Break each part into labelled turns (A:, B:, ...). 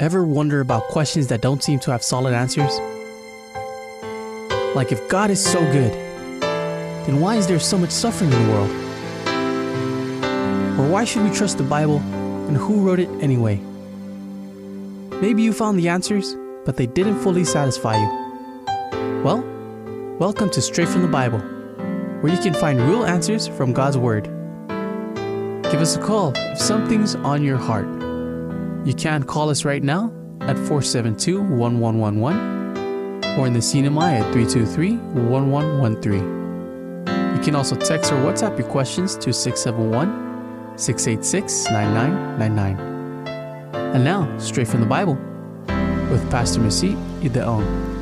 A: Ever wonder about questions that don't seem to have solid answers? Like, if God is so good, then why is there so much suffering in the world? Or why should we trust the Bible and who wrote it anyway? Maybe you found the answers, but they didn't fully satisfy you. Well, welcome to Straight from the Bible, where you can find real answers from God's Word. Give us a call if something's on your heart. You can call us right now at 472 1111 or in the CNMI at 323 1113. You can also text or WhatsApp your questions to 671 686 9999. And now, straight from the Bible with Pastor Masit Ideon.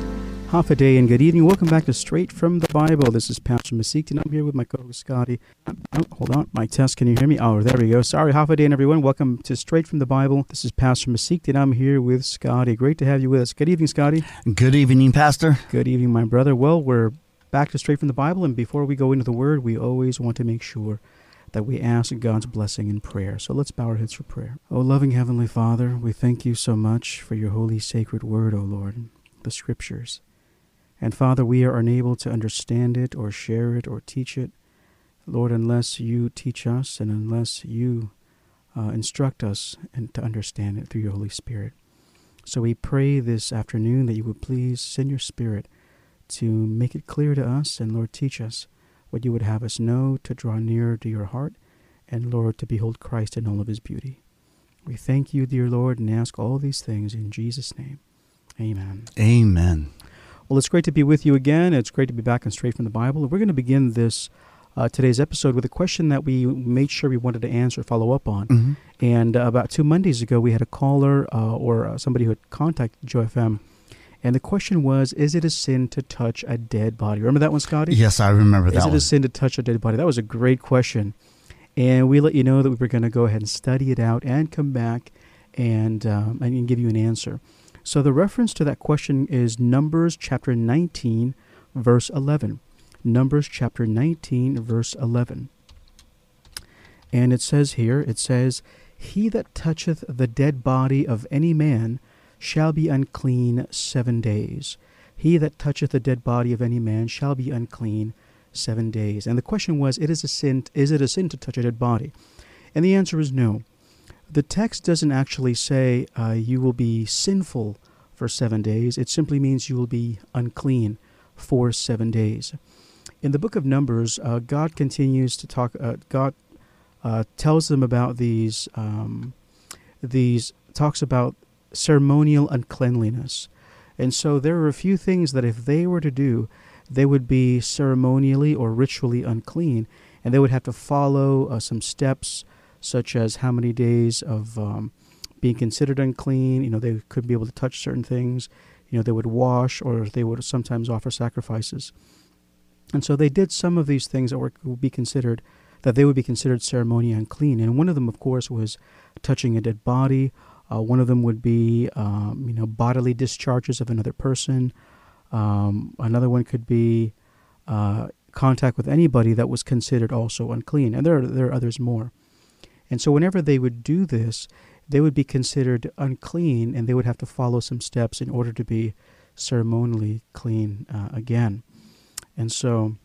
B: Hafa Adai and good evening. Welcome back to Straight from the Bible. This is Pastor Masik, and I'm here with my co-host Scotty. Uh, oh, hold on, my test. Can you hear me? Oh, there we go. Sorry, half a day and everyone. Welcome to Straight from the Bible. This is Pastor Masik, and I'm here with Scotty. Great to have you with us. Good evening, Scotty.
C: Good evening, Pastor.
B: Good evening, my brother. Well, we're back to Straight from the Bible, and before we go into the Word, we always want to make sure that we ask God's blessing in prayer. So let's bow our heads for prayer. Oh, loving Heavenly Father, we thank you so much for your holy, sacred Word, O Lord, the Scriptures. And Father, we are unable to understand it or share it or teach it, Lord, unless you teach us and unless you uh, instruct us and to understand it through your Holy Spirit. So we pray this afternoon that you would please send your Spirit to make it clear to us and, Lord, teach us what you would have us know to draw nearer to your heart and, Lord, to behold Christ in all of his beauty. We thank you, dear Lord, and ask all these things in Jesus' name. Amen.
C: Amen.
B: Well, it's great to be with you again. It's great to be back and straight from the Bible. We're going to begin this uh, today's episode with a question that we made sure we wanted to answer, follow up on.
C: Mm-hmm.
B: And uh, about two Mondays ago, we had a caller uh, or uh, somebody who had contacted Joy FM. And the question was, is it a sin to touch a dead body? Remember that one, Scotty?
C: Yes, I remember that
B: Is it
C: one.
B: a sin to touch a dead body? That was a great question. And we let you know that we were going to go ahead and study it out and come back and, um, and give you an answer. So the reference to that question is Numbers chapter 19, verse 11. Numbers chapter 19, verse 11. And it says here, it says, He that toucheth the dead body of any man shall be unclean seven days. He that toucheth the dead body of any man shall be unclean seven days. And the question was, it is a sin is it a sin to touch a dead body? And the answer is no. The text doesn't actually say uh, you will be sinful for seven days. It simply means you will be unclean for seven days. In the book of Numbers, uh, God continues to talk. Uh, God uh, tells them about these. Um, these talks about ceremonial uncleanliness, and so there are a few things that if they were to do, they would be ceremonially or ritually unclean, and they would have to follow uh, some steps such as how many days of um, being considered unclean. You know, they couldn't be able to touch certain things. You know, they would wash or they would sometimes offer sacrifices. And so they did some of these things that were, would be considered, that they would be considered ceremonially unclean. And one of them, of course, was touching a dead body. Uh, one of them would be, um, you know, bodily discharges of another person. Um, another one could be uh, contact with anybody that was considered also unclean. And there are, there are others more. And so, whenever they would do this, they would be considered unclean and they would have to follow some steps in order to be ceremonially clean uh, again. And so,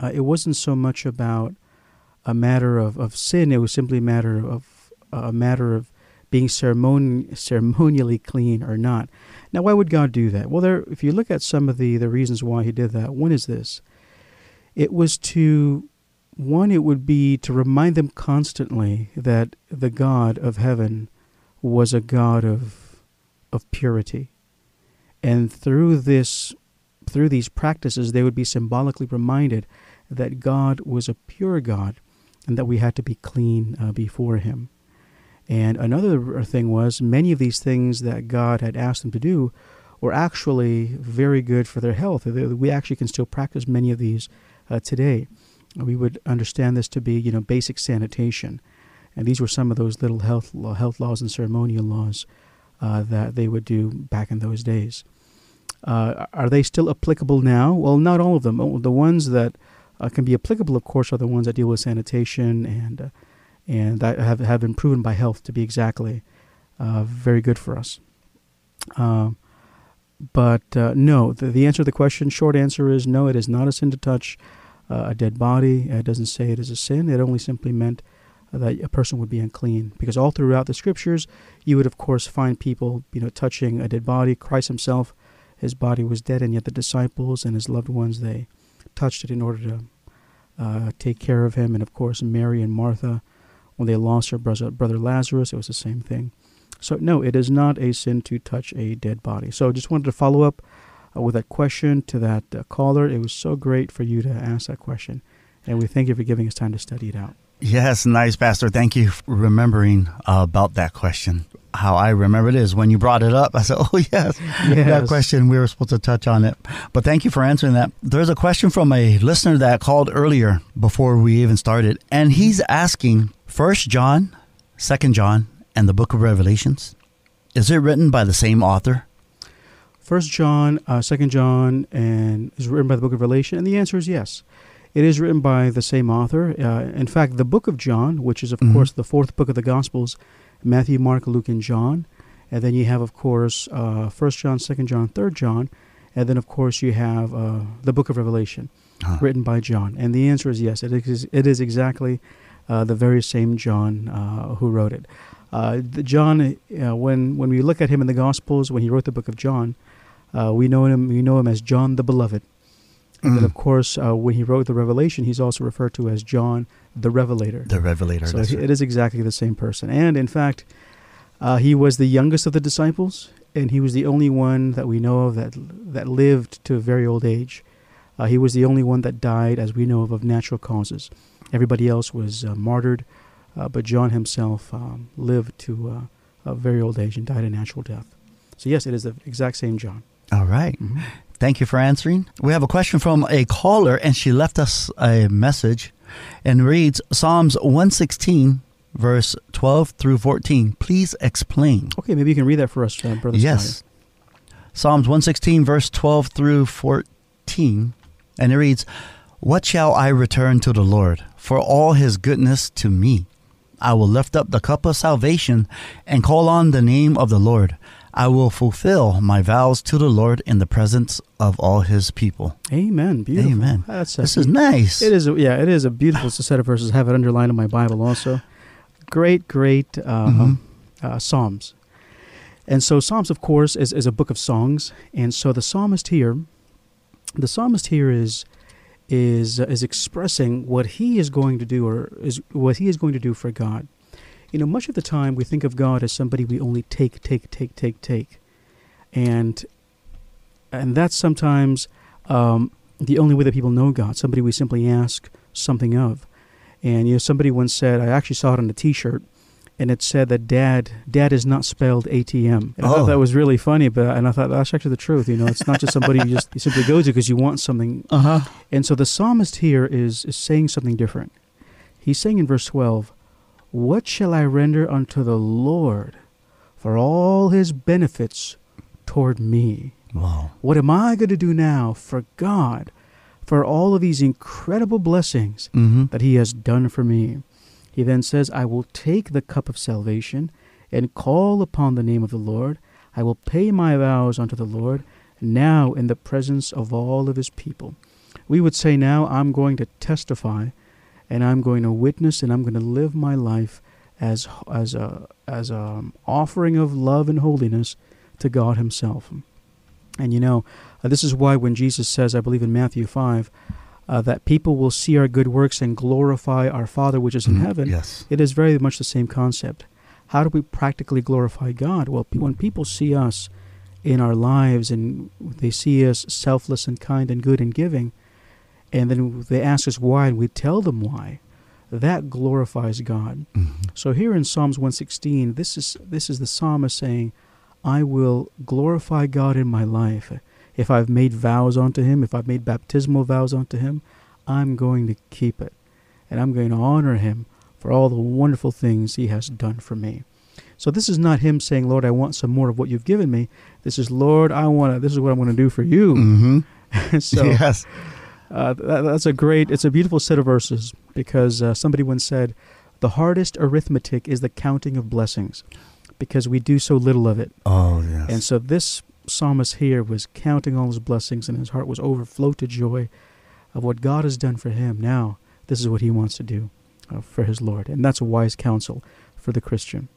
B: uh, it wasn't so much about a matter of, of sin, it was simply a matter of a matter of being ceremoni- ceremonially clean or not. Now, why would God do that? Well, there, if you look at some of the, the reasons why He did that, one is this it was to one, it would be to remind them constantly that the God of heaven was a God of, of purity. And through this through these practices they would be symbolically reminded that God was a pure God and that we had to be clean uh, before him. And another thing was many of these things that God had asked them to do were actually very good for their health. We actually can still practice many of these uh, today we would understand this to be, you know, basic sanitation. And these were some of those little health health laws and ceremonial laws uh, that they would do back in those days. Uh, are they still applicable now? Well, not all of them. Oh, the ones that uh, can be applicable, of course, are the ones that deal with sanitation and uh, and that have, have been proven by health to be exactly uh, very good for us. Um, but uh, no, the, the answer to the question, short answer is no, it is not a sin to touch uh, a dead body. It doesn't say it is a sin. It only simply meant that a person would be unclean. Because all throughout the scriptures, you would of course find people, you know, touching a dead body. Christ himself, his body was dead, and yet the disciples and his loved ones they touched it in order to uh, take care of him. And of course, Mary and Martha, when they lost their brother, brother Lazarus, it was the same thing. So no, it is not a sin to touch a dead body. So just wanted to follow up uh, with that question to that uh, caller. It was so great for you to ask that question, and we thank you for giving us time to study it out.
C: Yes, nice, Pastor. Thank you for remembering uh, about that question. How I remember it is when you brought it up, I said, Oh, yes,
B: Yes.
C: that question, we were supposed to touch on it. But thank you for answering that. There's a question from a listener that called earlier before we even started, and he's asking First John, Second John, and the book of Revelations. Is it written by the same author?
B: First John, uh, Second John, and is written by the Book of Revelation, and the answer is yes. It is written by the same author. Uh, in fact, the Book of John, which is of
C: Mhm.
B: course the fourth book of the Gospels, Matthew, Mark, Luke, and John, and then you have of course uh, First John, Second John, Third John, and then of course you have uh, the Book of Revelation,
C: Huh.
B: written by John. And the answer is yes. It is. It is exactly uh, the very same John uh, who wrote it. Uh, the John, uh, when when we look at him in the Gospels, when he wrote the Book of John, uh, we know him. We know him as John the Beloved. And then,
C: Mm.
B: of course, uh, when he wrote the Revelation, he's also referred to as John the Revelator.
C: The Revelator.
B: So he-
C: right.
B: it is exactly the same person. And in fact, uh, he was the youngest of the disciples, and he was the only one that we know of that that lived to a very old age. Uh, he was the only one that died, as we know of, of natural causes. Everybody else was uh, martyred, uh, but John himself um, lived to uh, a very old age and died a natural death. So yes, it is the exact same John.
C: All right.
B: Mhm.
C: Thank you for answering. We have a question from a caller, and she left us a message and reads Psalms 116, verse 12 through 14. Please explain.
B: Okay, maybe you can read that for us, uh, brother.
C: yes. Psalms 116, verse 12 through 14. And it reads, What shall I return to the Lord for all his goodness to me? I will lift up the cup of salvation and call on the name of the Lord. I will fulfill my vows to the Lord in the presence of all his people.
B: Amen. Beautiful.
C: Amen.
B: That's a
C: This is nice.
B: It is, a, yeah, it is a beautiful set of verses. I have it underlined in my Bible also. Great, great uh,
C: Mhm.
B: uh, Psalms. And so, Psalms, of course, is, is a book of songs. And so, the psalmist here, the psalmist here is is uh, is expressing what he is going to do, or is what he is going to do for God. You know, much of the time we think of God as somebody we only take, take, take, take, take, and and that's sometimes um, the only way that people know God. Somebody we simply ask something of. And you know, somebody once said, I actually saw it on a T-shirt, and it said that "dad" "dad" is not spelled ATM. And I
C: Oh.
B: thought that was really funny, but and I thought that's actually the truth. You know, it's not just somebody you just you simply go to because you want something.
C: Uh huh.
B: And so the psalmist here is is saying something different. He's saying in verse twelve, "What shall I render unto the Lord for all His benefits toward me?"
C: Wow.
B: What am I going to do now for God for all of these incredible blessings
C: Mm-hmm.
B: that He has done for me? He then says, I will take the cup of salvation and call upon the name of the Lord. I will pay my vows unto the Lord now in the presence of all of His people. We would say now, I'm going to testify and I'm going to witness and I'm going to live my life as, as a as a offering of love and holiness to God Himself. And you know, uh, this is why when Jesus says, I believe in Matthew 5, uh, that people will see our good works and glorify our Father which is in heaven,
C: Mm-hmm. Yes.
B: it is very much the same concept. How do we practically glorify God? Well, when people see us in our lives and they see us selfless and kind and good and giving, and then they ask us why, and we tell them why, that glorifies God.
C: Mhm.
B: So here in Psalms 116, this is this is the psalmist saying, "I will glorify God in my life. If I've made vows unto Him, if I've made baptismal vows unto Him, I'm going to keep it, and I'm going to honor Him for all the wonderful things He has done for me." So this is not Him saying, "Lord, I want some more of what You've given me." This is, "Lord, I want to. This is what I'm going to do for You."
C: Mm-hmm.
B: so
C: yes.
B: Uh, that, that's a great, it's a beautiful set of verses because uh, somebody once said, the hardest arithmetic is the counting of blessings. because we do so little of it.
C: Oh, yes.
B: And so this psalmist here was counting all his blessings, and his heart was overflowed to joy of what God has done for him. Now, this is what he wants to do uh, for his Lord. And that's a wise counsel for the Christian.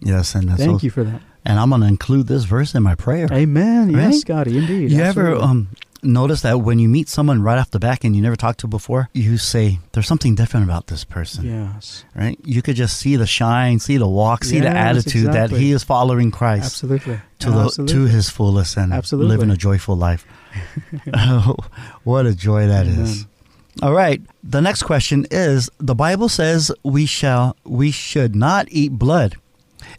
C: yes, and that's
B: Thank
C: also-
B: you for that.
C: And I'm going to include this verse in my prayer.
B: Amen.
C: Right?
B: Yes, Scotty, indeed.
C: You ever um notice that when you meet someone right off the back and you never talked to before, you say there's something different about this person,
B: Yes,
C: right? You could just see the shine, see the walk, see the
B: Yes,
C: attitude that he is following Christ
B: absolutely.
C: to the
B: Absolutely.
C: to his fullest and
B: Absolutely.
C: living a joyful life. oh, what a joy that is!
B: Amen.
C: All right. The next question is the Bible says we shall we should not eat blood.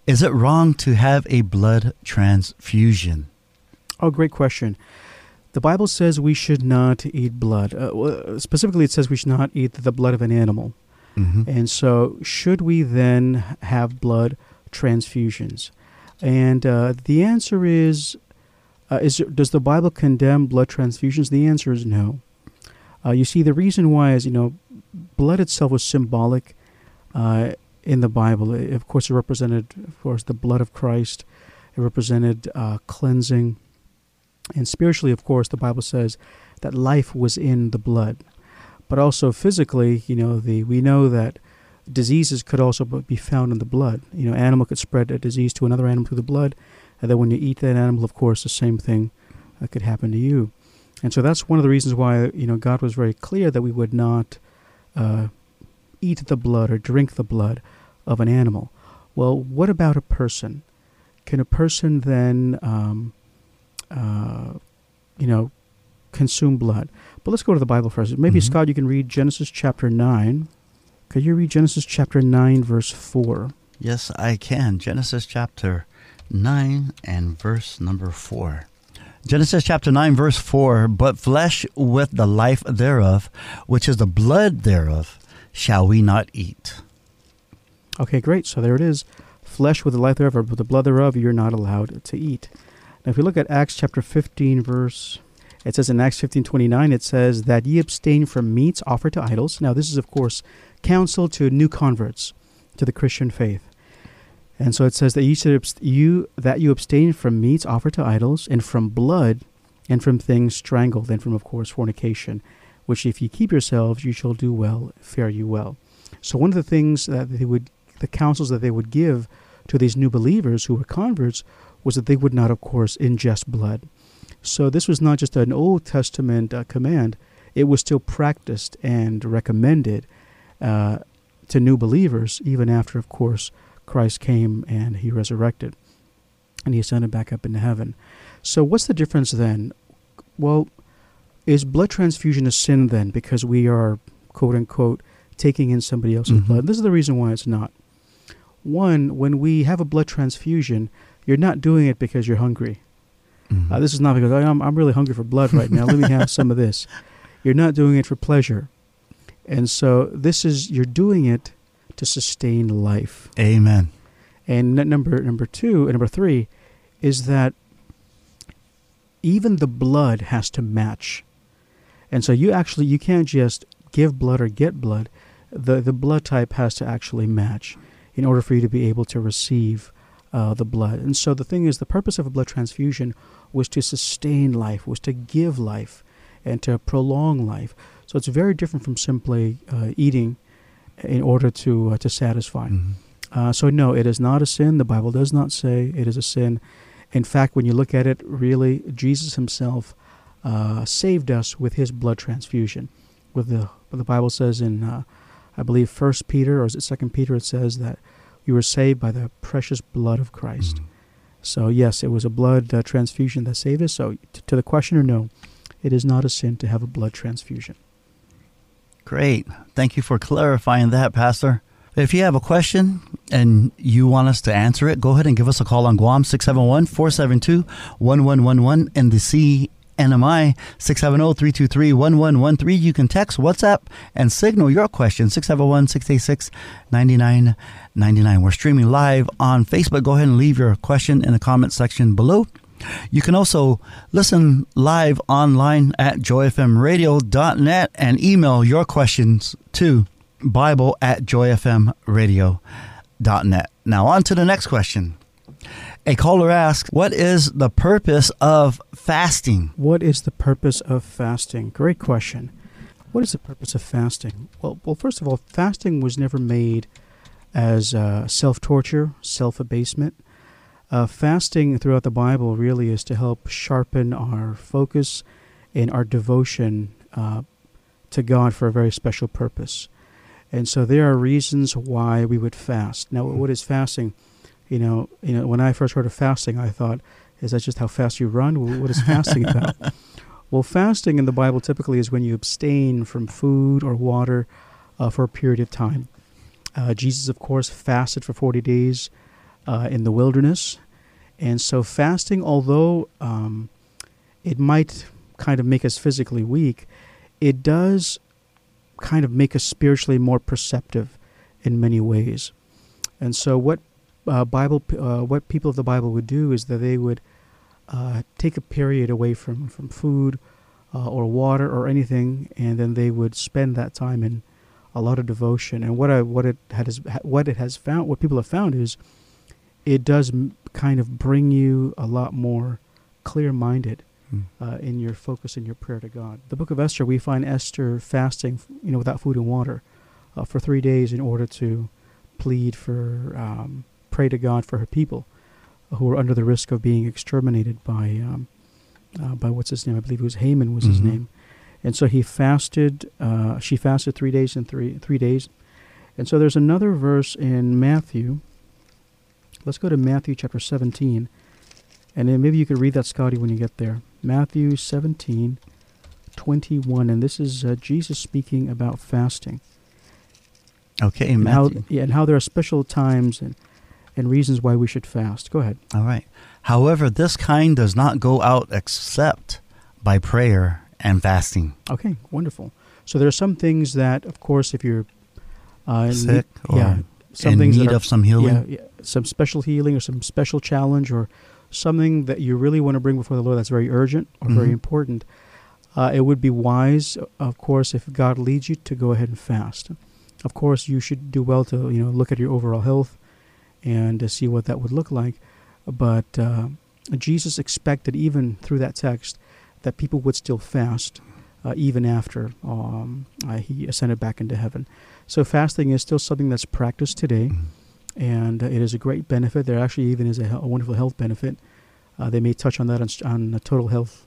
C: Is it wrong to have a blood transfusion?
B: Oh, great question. The Bible says we should not eat blood. Uh, specifically, it says we should not eat the blood of an animal.
C: hmm
B: And so, should we then have blood transfusions? And uh, the answer is, uh, is does the Bible condemn blood transfusions? The answer is no. Uh, you see, the reason why is you know, blood itself was symbolic uh, in the Bible. It- of course, it represented, of course, the blood of Christ. It represented uh, cleansing, and spiritually, of course, the Bible says that life was in the blood but also physically, you know, the we know that diseases could also be found in the blood. You know, animal could spread a disease to another animal through the blood, and then when you eat that animal, of course, the same thing uh, could happen to you. And so that's one of the reasons why you know God was very clear that we would not uh, eat the blood or drink the blood of an animal. Well, what about a person? Can a person then, um, uh, you know, consume blood? But let's go to the Bible first. Maybe
C: Mhm.
B: Scott, you can read Genesis chapter nine. Could you read Genesis chapter nine, verse four?
C: Yes, I can. Genesis chapter 9 and verse number 4. Genesis chapter 9, verse 4 But flesh with the life thereof, which is the blood thereof, shall we not eat.
B: Okay, great. So there it is. Flesh with the life thereof, or with the blood thereof, you're not allowed to eat. Now, if we look at Acts chapter 15, verse, it says in Acts 15, 29, it says that ye abstain from meats offered to idols. Now, this is, of course, counsel to new converts to the Christian faith. And so it says that you should you that you abstain from meats offered to idols, and from blood, and from things strangled, and from, of course, fornication, which if you keep yourselves, you shall do well, fare you well. So one of the things that they would, the counsels that they would give to these new believers who were converts, was that they would not, of course, ingest blood. So this was not just an Old Testament uh, command; it was still practiced and recommended uh, to new believers, even after, of course, Christ came and he resurrected and he ascended back up into heaven. So, what's the difference then? Well, is blood transfusion a sin then because we are, quote unquote, taking in somebody else's
C: Mhm.
B: blood? This is the reason why it's not. One, when we have a blood transfusion, you're not doing it because you're hungry.
C: Mhm.
B: Uh, this is not because "Oh, I'm, I'm really hungry for blood right now. Let me have some of this. You're not doing it for pleasure. And so this is, you're doing it to sustain life.
C: Amen.
B: And n- number number two and number three is that even the blood has to match. And so you actually you can't just give blood or get blood. The the blood type has to actually match in order for you to be able to receive uh, the blood. And so the thing is, the purpose of a blood transfusion was to sustain life, was to give life, and to prolong life. So it's very different from simply uh, eating in order to uh, to satisfy.
C: Mhm.
B: Uh, so no, it is not a sin. The Bible does not say it is a sin. In fact, when you look at it, really, Jesus Himself uh, saved us with His blood transfusion. With the what the Bible says in, uh, I believe, First Peter or is it Second Peter? It says that you were saved by the precious blood of Christ.
C: Mhm.
B: So yes, it was a blood uh, transfusion that saved us. So t- to the questioner, no, it is not a sin to have a blood transfusion.
C: Great. Thank you for clarifying that, Pastor. If you have a question and you want us to answer it, go ahead and give us a call on Guam 671 472 1111 and the CNMI 670 323 1113. You can text, WhatsApp, and signal your question 671 686 9999. We're streaming live on Facebook. Go ahead and leave your question in the comment section below. You can also listen live online at joyfmradio.net and email your questions to bible at joyfmradio.net. Now, on to the next question. A caller asks, What is the purpose of fasting?
B: What is the purpose of fasting? Great question. What is the purpose of fasting? Well, well, first of all, fasting was never made as uh, self torture, self abasement. Uh, fasting throughout the Bible really is to help sharpen our focus and our devotion uh, to God for a very special purpose. And so there are reasons why we would fast. Now, what is fasting? You know, you know, when I first heard of fasting, I thought, is that just how fast you run? What is fasting about? well, fasting in the Bible typically is when you abstain from food or water uh, for a period of time. Uh, Jesus, of course, fasted for 40 days uh, in the wilderness. And so, fasting, although um, it might kind of make us physically weak, it does kind of make us spiritually more perceptive in many ways. And so, what uh, Bible, uh, what people of the Bible would do is that they would uh, take a period away from from food uh, or water or anything, and then they would spend that time in a lot of devotion. And what I what it has what it has found, what people have found is, it does kind of bring you a lot more clear-minded hmm. uh, in your focus and your prayer to God. The Book of Esther, we find Esther fasting, you know, without food and water, uh, for three days in order to plead for um, pray to God for her people who were under the risk of being exterminated by um, uh, by what's his name? I believe it was Haman was mm-hmm. his name. And so he fasted. Uh, she fasted three days and three three days. And so there's another verse in Matthew. Let's go to Matthew chapter 17. And then maybe you could read that, Scotty, when you get there. Matthew 17, 21. And this is uh, Jesus speaking about fasting.
C: Okay,
B: and
C: Matthew.
B: How, yeah, and how there are special times and and reasons why we should fast. Go ahead.
C: All right. However, this kind does not go out except by prayer and fasting.
B: Okay, wonderful. So there are some things that, of course, if you're
C: uh, sick or
B: yeah,
C: some in things need are, of some healing,
B: yeah, yeah, some special healing or some special challenge or something that you really want to bring before the Lord that's very urgent or mm-hmm. very important, uh, it would be wise, of course, if God leads you to go ahead and fast. Of course, you should do well to you know look at your overall health and to see what that would look like. But uh, Jesus expected, even through that text, that people would still fast uh, even after um, uh, he ascended back into heaven. So fasting is still something that's practiced today, mm-hmm. and uh, it is a great benefit. There actually even is a, a wonderful health benefit. Uh, they may touch on that on, on total health.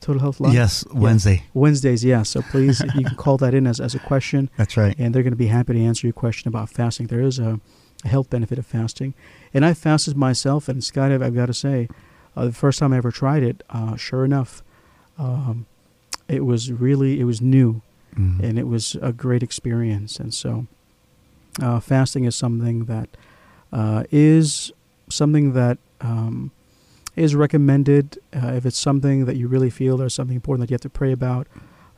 B: Total Health Live?
C: Yes, Wednesday.
B: Yeah. Wednesdays, yeah. So please, you can call that in as, as a question.
C: That's right.
B: And they're going to be happy to answer your question about fasting. There is a health benefit of fasting. And I fasted myself, and Scott, I've, I've got to say, uh, the first time I ever tried it, uh, sure enough, um, it was really it was new, mm-hmm. and it was a great experience. And so, uh, fasting is something that uh, is something that um, is recommended. Uh, if it's something that you really feel there's something important that you have to pray about,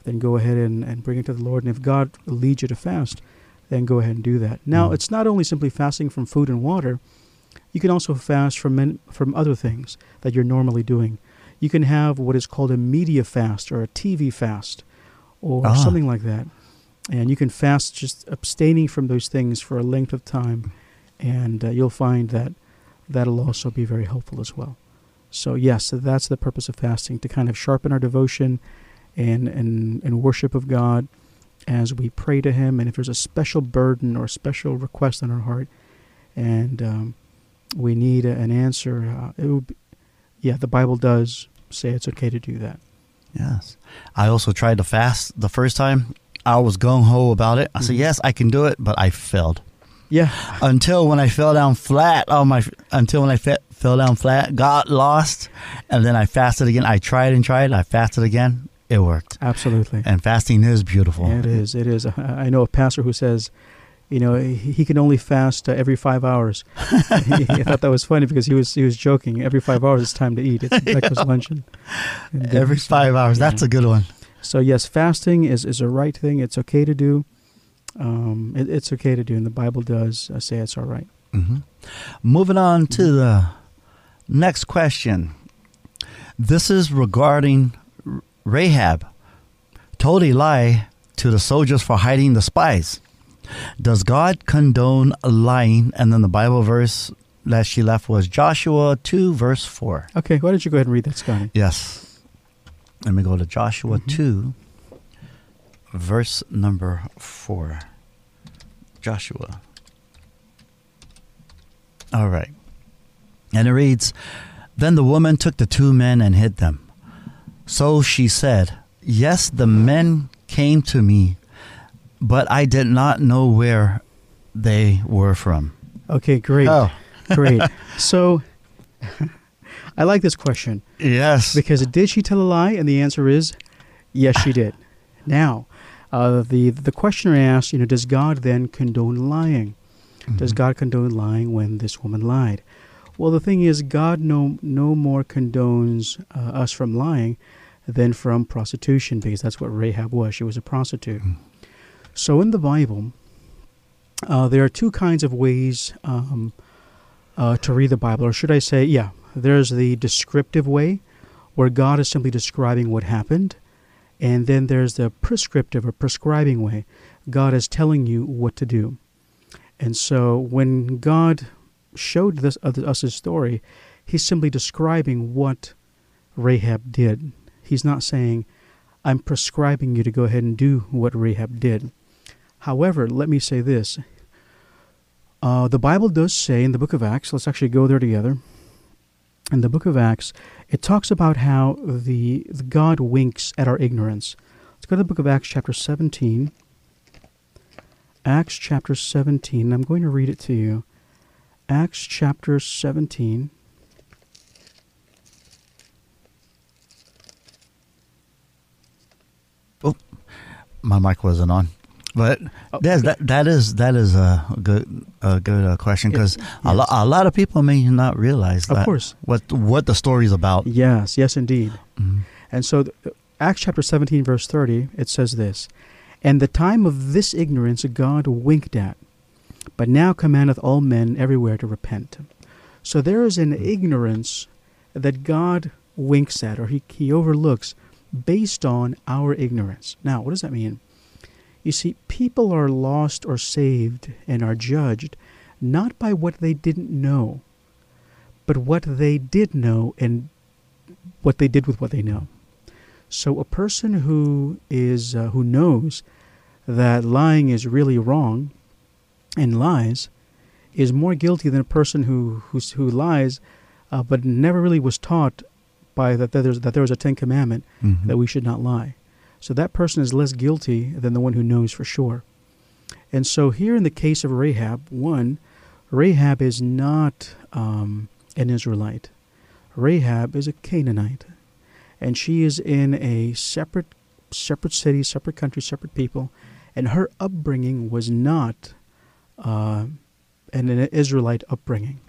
B: then go ahead and, and bring it to the Lord. And if God leads you to fast, then go ahead and do that. Now, mm. it's not only simply fasting from food and water. You can also fast from from other things that you're normally doing. You can have what is called a media fast or a TV fast or ah. something like that. And you can fast just abstaining from those things for a length of time, and uh, you'll find that that'll also be very helpful as well. So yes, that's the purpose of fasting to kind of sharpen our devotion and and, and worship of God as we pray to Him, and if there's a special burden or special request in our heart, and um, we need a, an answer, uh, it would be, yeah, the Bible does say it's okay to do that.
C: Yes. I also tried to fast the first time. I was gung ho about it. I mm-hmm. said, yes, I can do it, but I failed.
B: Yeah.
C: Until when I fell down flat on my, until when I fe- fell down flat, got lost, and then I fasted again. I tried and tried. I fasted again. It worked.
B: Absolutely.
C: And fasting is beautiful.
B: Yeah, it is. It is. I know a pastor who says, you know, he, can only fast uh, every five hours. I thought that was funny because he was he was joking. Every five hours, it's time to eat. It's breakfast, yeah. lunch, and,
C: and every five hours. Yeah. That's a good one.
B: So yes, fasting is is a right thing. It's okay to do. Um, it, it's okay to do, and the Bible does uh, say it's all right.
C: mm-hmm. Moving on to mm-hmm. the next question. This is regarding Rahab told a lie to the soldiers for hiding the spies. Does God condone lying? And then the Bible verse that she left was Joshua 2, verse 4.
B: Okay, why don't you go ahead and read that, Scotty?
C: Yes. Let me go to Joshua
B: Mhm.
C: 2, verse number 4. Joshua. All right. And it reads Then the woman took the two men and hid them. So she said, Yes, the men came to me, but I did not know where they were from.
B: Okay, great,
C: Oh,
B: great. So, I like this question
C: yes.
B: because did she tell a lie? And the answer is, yes, she did. Now, uh, the the questioner asked, you know, does God then condone lying? Does
C: Mhm.
B: God condone lying when this woman lied? Well, the thing is, God no no more condones uh, us from lying than from prostitution, because that's what Rahab was. She was a prostitute.
C: Mhm.
B: So in the Bible, uh, there are two kinds of ways um, uh, to read the Bible, or should I say, yeah, there's the descriptive way, where God is simply describing what happened, and then there's the prescriptive or prescribing way. God is telling you what to do. And so when God showed this, us his story, he's simply describing what Rahab did. He's not saying, I'm prescribing you to go ahead and do what Rahab did. However, let me say this. Uh, the Bible does say in the book of Acts, let's actually go there together. In the book of Acts, it talks about how the, the God winks at our ignorance. Let's go to the book of Acts, chapter 17. Acts chapter 17. I'm going to read it to you. Acts chapter 17.
C: Oh, My mic wasn't on. But
B: Oh,
C: Yes,
B: okay.
C: that that is that is a good a good uh, question because a, lo- a lot of people may not realize
B: Of course.
C: what what the story is about.
B: Yes, yes, indeed.
C: Mhm.
B: And so, th- Acts chapter 17, verse 30, it says this And the time of this ignorance God winked at, but now commandeth all men everywhere to repent. So there is an ignorance that God winks at, or he, he overlooks, based on our ignorance. Now, what does that mean? You see, people are lost or saved and are judged not by what they didn't know, but what they did know and what they did with what they know. So a person who is uh, who knows that lying is really wrong and lies is more guilty than a person who who's, who lies uh, but never really was taught by that, that there's that there was a Ten Commandment
C: Mhm.
B: that we should not lie. So that person is less guilty than the one who knows for sure. And so here in the case of Rahab, one, Rahab is not um, an Israelite. Rahab is a Canaanite, and she is in a separate, separate city, separate country, separate people, and her upbringing was not uh, an, an Israelite upbringing,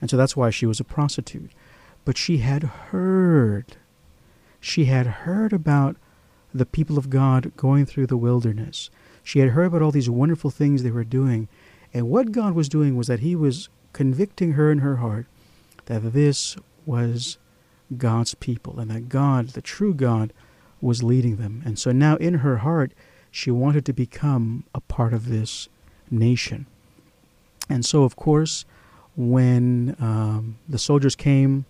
B: and so that's why she was a prostitute. But she had heard, she had heard about the people of God going through the wilderness. She had heard about all these wonderful things they were doing, and what God was doing was that He was convicting her in her heart that this was God's people and that God, the true God, was leading them. And so now in her heart, she wanted to become a part of this nation. And so, of course, when um, the soldiers came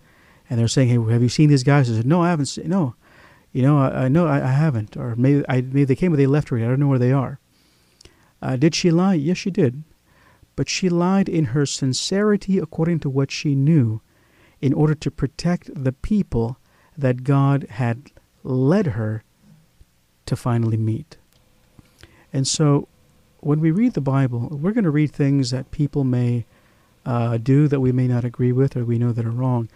B: and they're saying, "Hey, have you seen these guys?" I said, "No, I haven't seen. No, you know, I, know I, I haven't. Or maybe I maybe they came, but they left already. I don't know where they are." Uh, did she lie? Yes, she did. But she lied in her sincerity according to what she knew in order to protect the people that God had led her to finally meet. And so when we read the Bible, we're going to read things that people may uh, do that we may not agree with or we know that are wrong.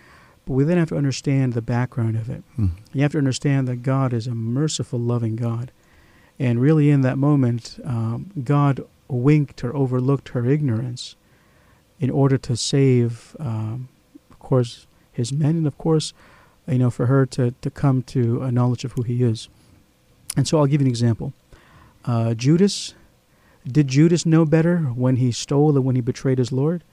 B: But we then have to understand the background of it.
C: Mhm.
B: You have to understand that God is a merciful, loving God. And really, in that moment, um, God winked or overlooked her ignorance in order to save, um, of course, his men, and of course, you know, for her to, to come to a knowledge of who he is. And so I'll give you an example. Uh, Judas, did Judas know better when he stole and when he betrayed his Lord?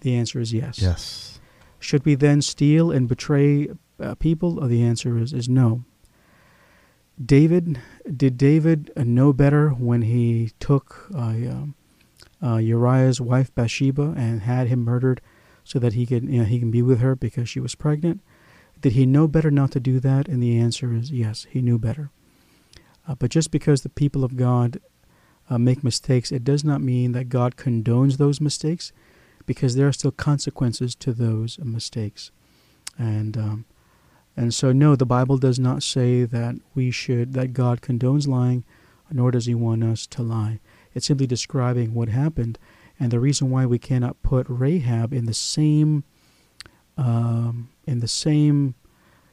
B: The answer is yes.
C: Yes.
B: Should we then steal and betray uh, people? Uh, the answer is, is no. David, did David know better when he took uh, um, uh, Uriah's wife Bathsheba and had him murdered so that he could you know, he can be with her because she was pregnant? Did he know better not to do that? And the answer is yes, he knew better. Uh, but just because the people of God uh, make mistakes, it does not mean that God condones those mistakes, because there are still consequences to those mistakes. And um, and so no, the Bible does not say that we should that God condones lying, nor does He want us to lie. It's simply describing what happened, and the reason why we cannot put Rahab in the same um, in the same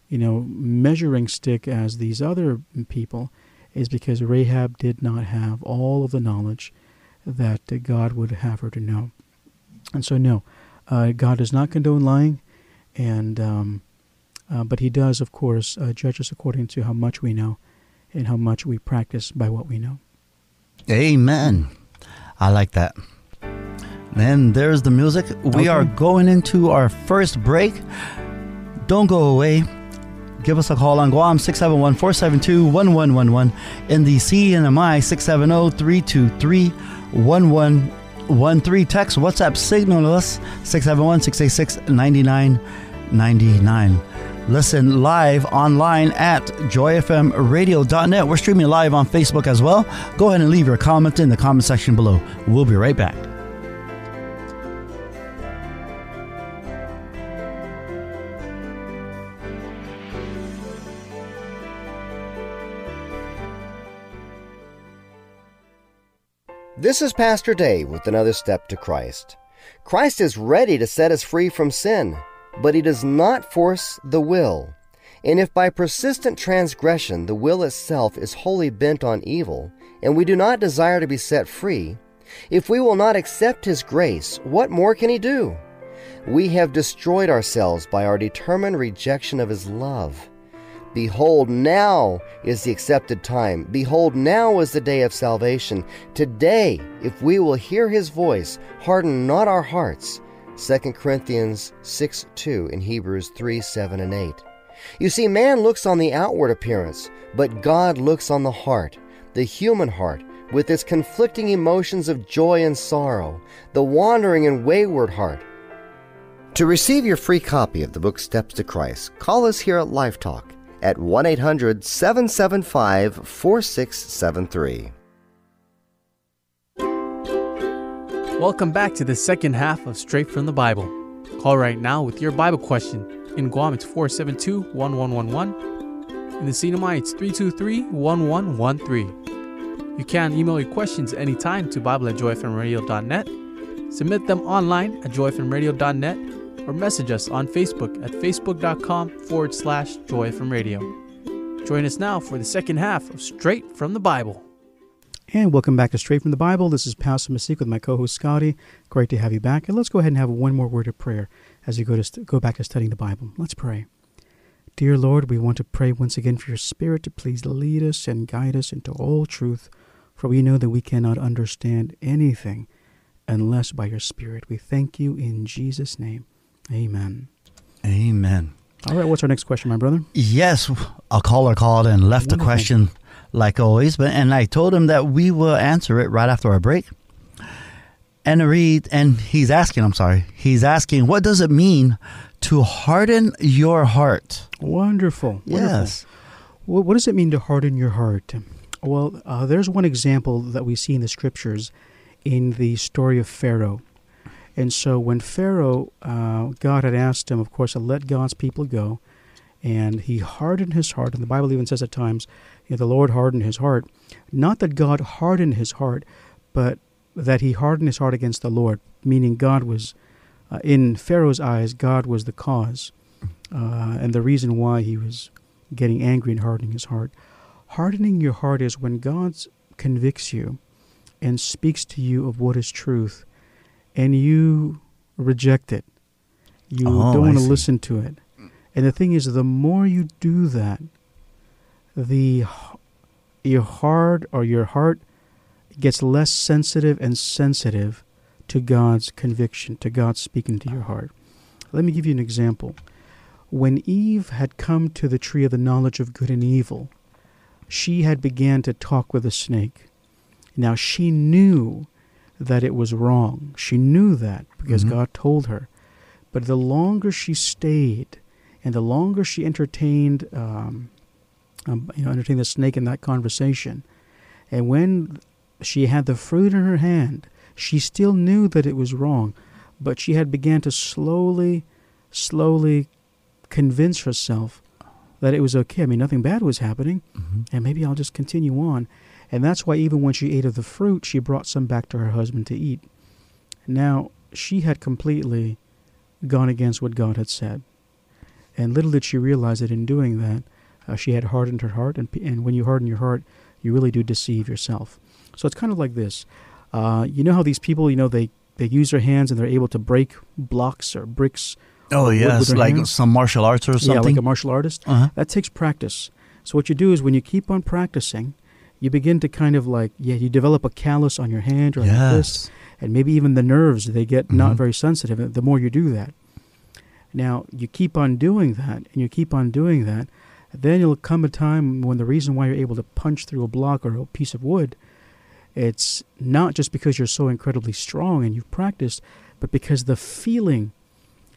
B: you know measuring stick as these other people is because Rahab did not have all of the knowledge that God would have her to know. And so, no, uh, God does not condone lying, and um, uh, but He does, of course, uh, judge us according to how much we know and how much we practice by what we know.
C: Amen. I like that. Then there's the music. We
B: Okay.
C: are going into our first break. Don't go away. Give us a call on Guam 671 472 1111 in the CNMI 670 323 1113. Text WhatsApp signal us 671 686 9999. Listen live online at joyfmradio.net. We're streaming live on Facebook as well. Go ahead and leave your comment in the comment section below. We'll be right back.
D: This is Pastor Dave with another step to Christ. Christ is ready to set us free from sin, but he does not force the will. And if by persistent transgression the will itself is wholly bent on evil, and we do not desire to be set free, if we will not accept his grace, what more can he do? We have destroyed ourselves by our determined rejection of his love. Behold, now is the accepted time. Behold, now is the day of salvation. Today, if we will hear his voice, harden not our hearts. 2 Corinthians 6 2 and Hebrews 3 7 and 8. You see, man looks on the outward appearance, but God looks on the heart, the human heart, with its conflicting emotions of joy and sorrow, the wandering and wayward heart. To receive your free copy of the book Steps to Christ, call us here at Life Talk at 1 800 775 4673.
A: Welcome back to the second half of Straight from the Bible. Call right now with your Bible question. In Guam, it's 472 1111. In the CNMI, it's 323 1113. You can email your questions anytime to Bible at joyfmradio.net. Submit them online at joyfmradio.net or message us on Facebook at facebook.com forward slash joy from radio. Join us now for the second half of Straight from the Bible.
B: And welcome back to Straight from the Bible. This is Pastor Masik with my co-host Scotty. Great to have you back. And let's go ahead and have one more word of prayer as you go to go back to studying the Bible. Let's pray. Dear Lord, we want to pray once again for your Spirit to please lead us and guide us into all truth, for we know that we cannot understand anything unless by your Spirit. We thank you in Jesus' name. Amen.
C: Amen.
B: All right, what's our next question, my brother?
C: Yes, a caller called and left a question like always, but and I told him that we will answer it right after our break. And read, and he's asking, I'm sorry, he's asking, what does it mean to harden your heart?
B: Wonderful. Wonderful.
C: Yes.
B: What, what does it mean to harden your heart? Well, uh, there's one example that we see in the scriptures in the story of Pharaoh. And so when Pharaoh, uh, God had asked him, of course, to let God's people go, and he hardened his heart. And the Bible even says at times, you know, the Lord hardened his heart. Not that God hardened his heart, but that he hardened his heart against the Lord, meaning God was, uh, in Pharaoh's eyes, God was the cause uh, and the reason why he was getting angry and hardening his heart. Hardening your heart is when God convicts you and speaks to you of what is truth, and you reject it. You
C: Oh,
B: don't want to listen to it. And the thing is, the more you do that, the your heart or your heart gets less sensitive and sensitive to God's conviction, to God speaking to your heart. Let me give you an example. When Eve had come to the tree of the knowledge of good and evil, she had began to talk with the snake. Now she knew that it was wrong. She knew that because
C: Mhm.
B: God told her. But the longer she stayed, and the longer she entertained, um, um, you know, entertained the snake in that conversation, and when she had the fruit in her hand, she still knew that it was wrong, but she had began to slowly, slowly convince herself that it was okay. I mean, nothing bad was happening,
C: hmm
B: and maybe I'll just continue on. And that's why even when she ate of the fruit, she brought some back to her husband to eat. Now, she had completely gone against what God had said. And little did she realize that in doing that, uh, she had hardened her heart. And, and when you harden your heart, you really do deceive yourself. So it's kind of like this. Uh, you know how these people, you know, they, they use their hands and they're able to break blocks or bricks.
C: Oh yes, like
B: hands?
C: some martial arts or something.
B: Yeah, like a martial artist.
C: uh-huh.
B: That takes practice. So what you do is when you keep on practicing, you begin to kind of like yeah, you develop a callus on your hand or on your wrist,
C: Yes.
B: and maybe even the nerves they get not
C: Mhm.
B: very sensitive. The more you do that, now you keep on doing that, and you keep on doing that, then there'll come a time when the reason why you're able to punch through a block or a piece of wood, it's not just because you're so incredibly strong and you've practiced, but because the feeling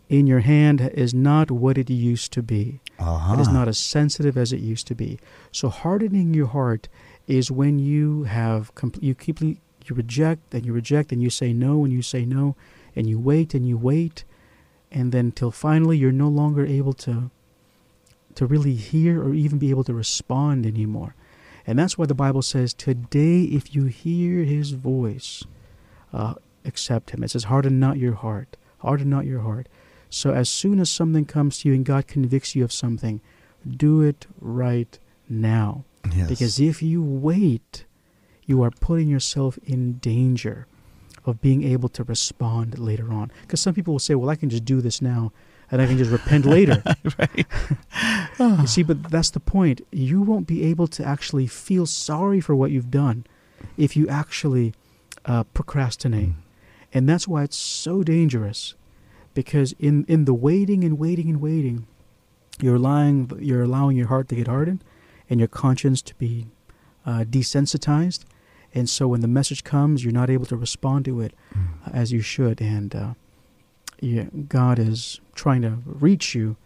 B: in your hand is not what it used to be.
C: Uh-huh.
B: It is not as sensitive as it used to be. So hardening your heart is when you have compl- you keep you reject and you reject and you say no and you say no and you wait and you wait and then till finally you're no longer able to to really hear or even be able to respond anymore. And that's why the Bible says, "Today, if you hear His voice, uh, accept Him." It says, "Harden not your heart. Harden not your heart." So as soon as something comes to you and God convicts you of something, do it right now.
C: Yes.
B: Because if you wait, you are putting yourself in danger of being able to respond later on. Because some people will say, well, I can just do this now and I can just repent later.
C: right.
B: you see, but that's the point. You won't be able to actually feel sorry for what you've done if you actually uh, procrastinate.
C: Mm.
B: And that's why it's so dangerous. Because in, in the waiting and waiting and waiting, you're allowing, you're allowing your heart to get hardened and your conscience to be uh, desensitized. And so when the message comes, you're not able to respond to it
C: Mm.
B: uh, as you should. And uh, yeah, God is trying to reach you,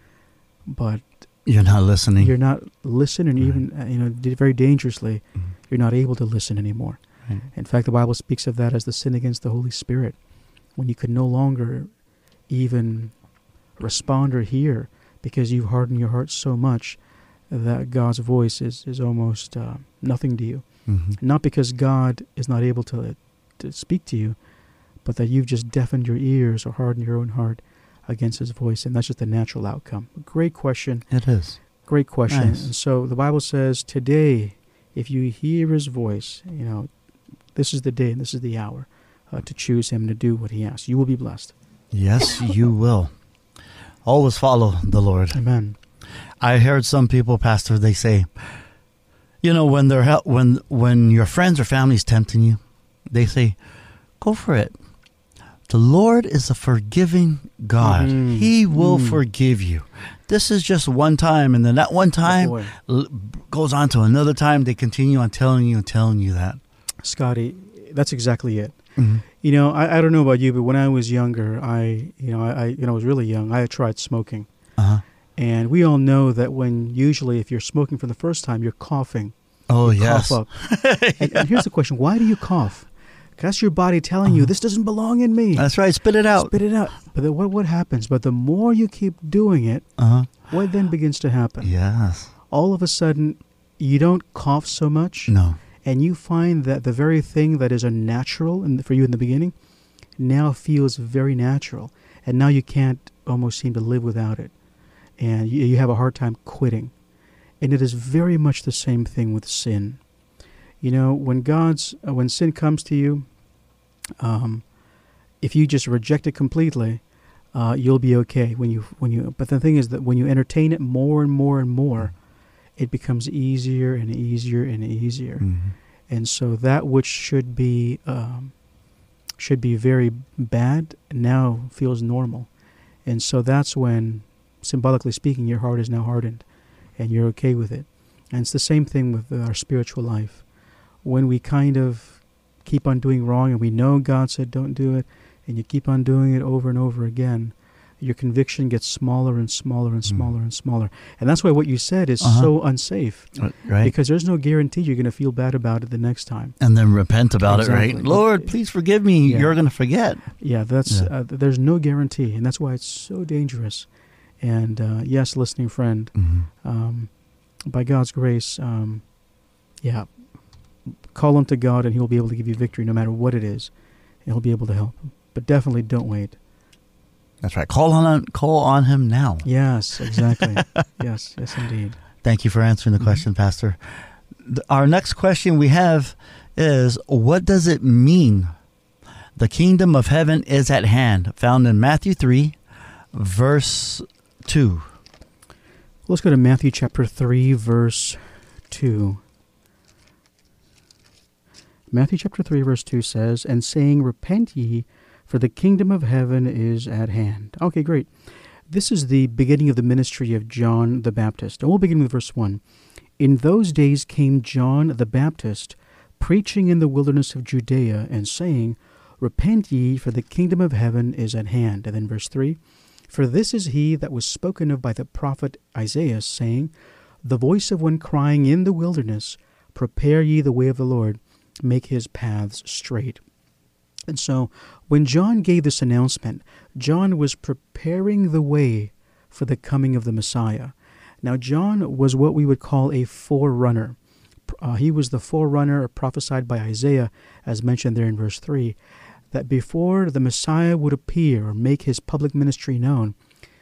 B: but
C: You're not listening.
B: you're not listening,
C: Right.
B: even uh, you know, very dangerously,
C: Mm.
B: you're not able to listen anymore.
C: Right.
B: In fact, the Bible speaks of that as the sin against the Holy Spirit, when you can no longer even respond or hear because you've hardened your heart so much that God's voice is, is almost uh, nothing to you.
C: Mhm.
B: Not because God is not able to, to speak to you, but that you've just deafened your ears or hardened your own heart against His voice, and that's just a natural outcome. Great question.
C: It is.
B: Great question.
C: Nice.
B: And so the Bible says, today, if you hear his voice, you know, this is the day and this is the hour uh, to choose him to do what he asks. You will be blessed.
C: Yes, you will. Always follow the Lord.
B: Amen.
C: I heard some people, Pastor, they say, you know, when they're hel- when when your friends or family's tempting you, they say, "Go for it." The Lord is a forgiving God.
B: Mhm.
C: He will
B: Mm.
C: forgive you. This is just one time, and then that one time
B: Oh,
C: l- goes on to another time. They continue on telling you and telling you that.
B: Scotty, that's exactly it.
C: Mhm.
B: You know, I, I don't know about you, but when I was younger, I, you know, I, I you know, was really young. I tried smoking.
C: Uh-huh.
B: And we all know that when usually if you're smoking for the first time, you're coughing.
C: Oh
B: You
C: yes.
B: Cough up. and, and here's the question why do you cough? that's your body telling you
C: Uh-huh.
B: this doesn't belong in me.
C: That's right. Spit it out.
B: Spit it out. But then what, what happens? But the more you keep doing it,
C: Uh-huh.
B: what then begins to happen?
C: Yes.
B: All of a sudden, you don't cough so much,
C: No.
B: and you find that the very thing that is unnatural in, for you in the beginning now feels very natural, and now you can't almost seem to live without it, and you, you have a hard time quitting. And it is very much the same thing with sin. You know, when God's uh, when sin comes to you, um, if you just reject it completely, uh, you'll be okay. When you when you but the thing is that when you entertain it more and more and more, it becomes easier and easier and easier.
C: Mhm.
B: And so that which should be um, should be very bad now feels normal, and so that's when, symbolically speaking, your heart is now hardened, and you're okay with it. And it's the same thing with our spiritual life. When we kind of keep on doing wrong, and we know God said don't do it, and you keep on doing it over and over again, your conviction gets smaller and smaller and
C: Mm.
B: smaller and smaller. And that's why what you said is
C: Uh-huh.
B: so unsafe
C: Uh, Right.
B: because there's no guarantee you're going to feel bad about it the next time.
C: and then repent about it, right? Lord, please forgive me.
B: Yeah.
C: You're going to forget.
B: Yeah, that's
C: Yeah.
B: Uh, there's no guarantee, and that's why it's so dangerous. And uh, yes, listening friend,
C: Mhm.
B: um, by God's grace, um, yeah, call unto God, and He'll be able to give you victory no matter what it is, and He'll be able to help. But definitely don't wait.
C: That's right. Call on call on him now.
B: Yes, exactly. yes, yes, indeed.
C: Thank you for answering the
B: Mhm.
C: question, Pastor. Our next question we have is what does it mean? The kingdom of heaven is at hand, found in Matthew 3, verse 2.
B: Let's go to Matthew chapter 3, verse 2. Matthew chapter 3, verse 2 says, And saying, Repent ye, for the kingdom of heaven is at hand. Okay, great. This is the beginning of the ministry of John the Baptist. And we'll begin with verse 1. In those days came John the Baptist, preaching in the wilderness of Judea, and saying, Repent ye, for the kingdom of heaven is at hand. And then verse 3 For this is he that was spoken of by the prophet Isaiah, saying, The voice of one crying in the wilderness, Prepare ye the way of the Lord, make his paths straight. And so, when John gave this announcement, John was preparing the way for the coming of the Messiah. Now, John was what we would call a forerunner. Uh, he was the forerunner prophesied by Isaiah, as mentioned there in verse 3, that before the Messiah would appear or make his public ministry known,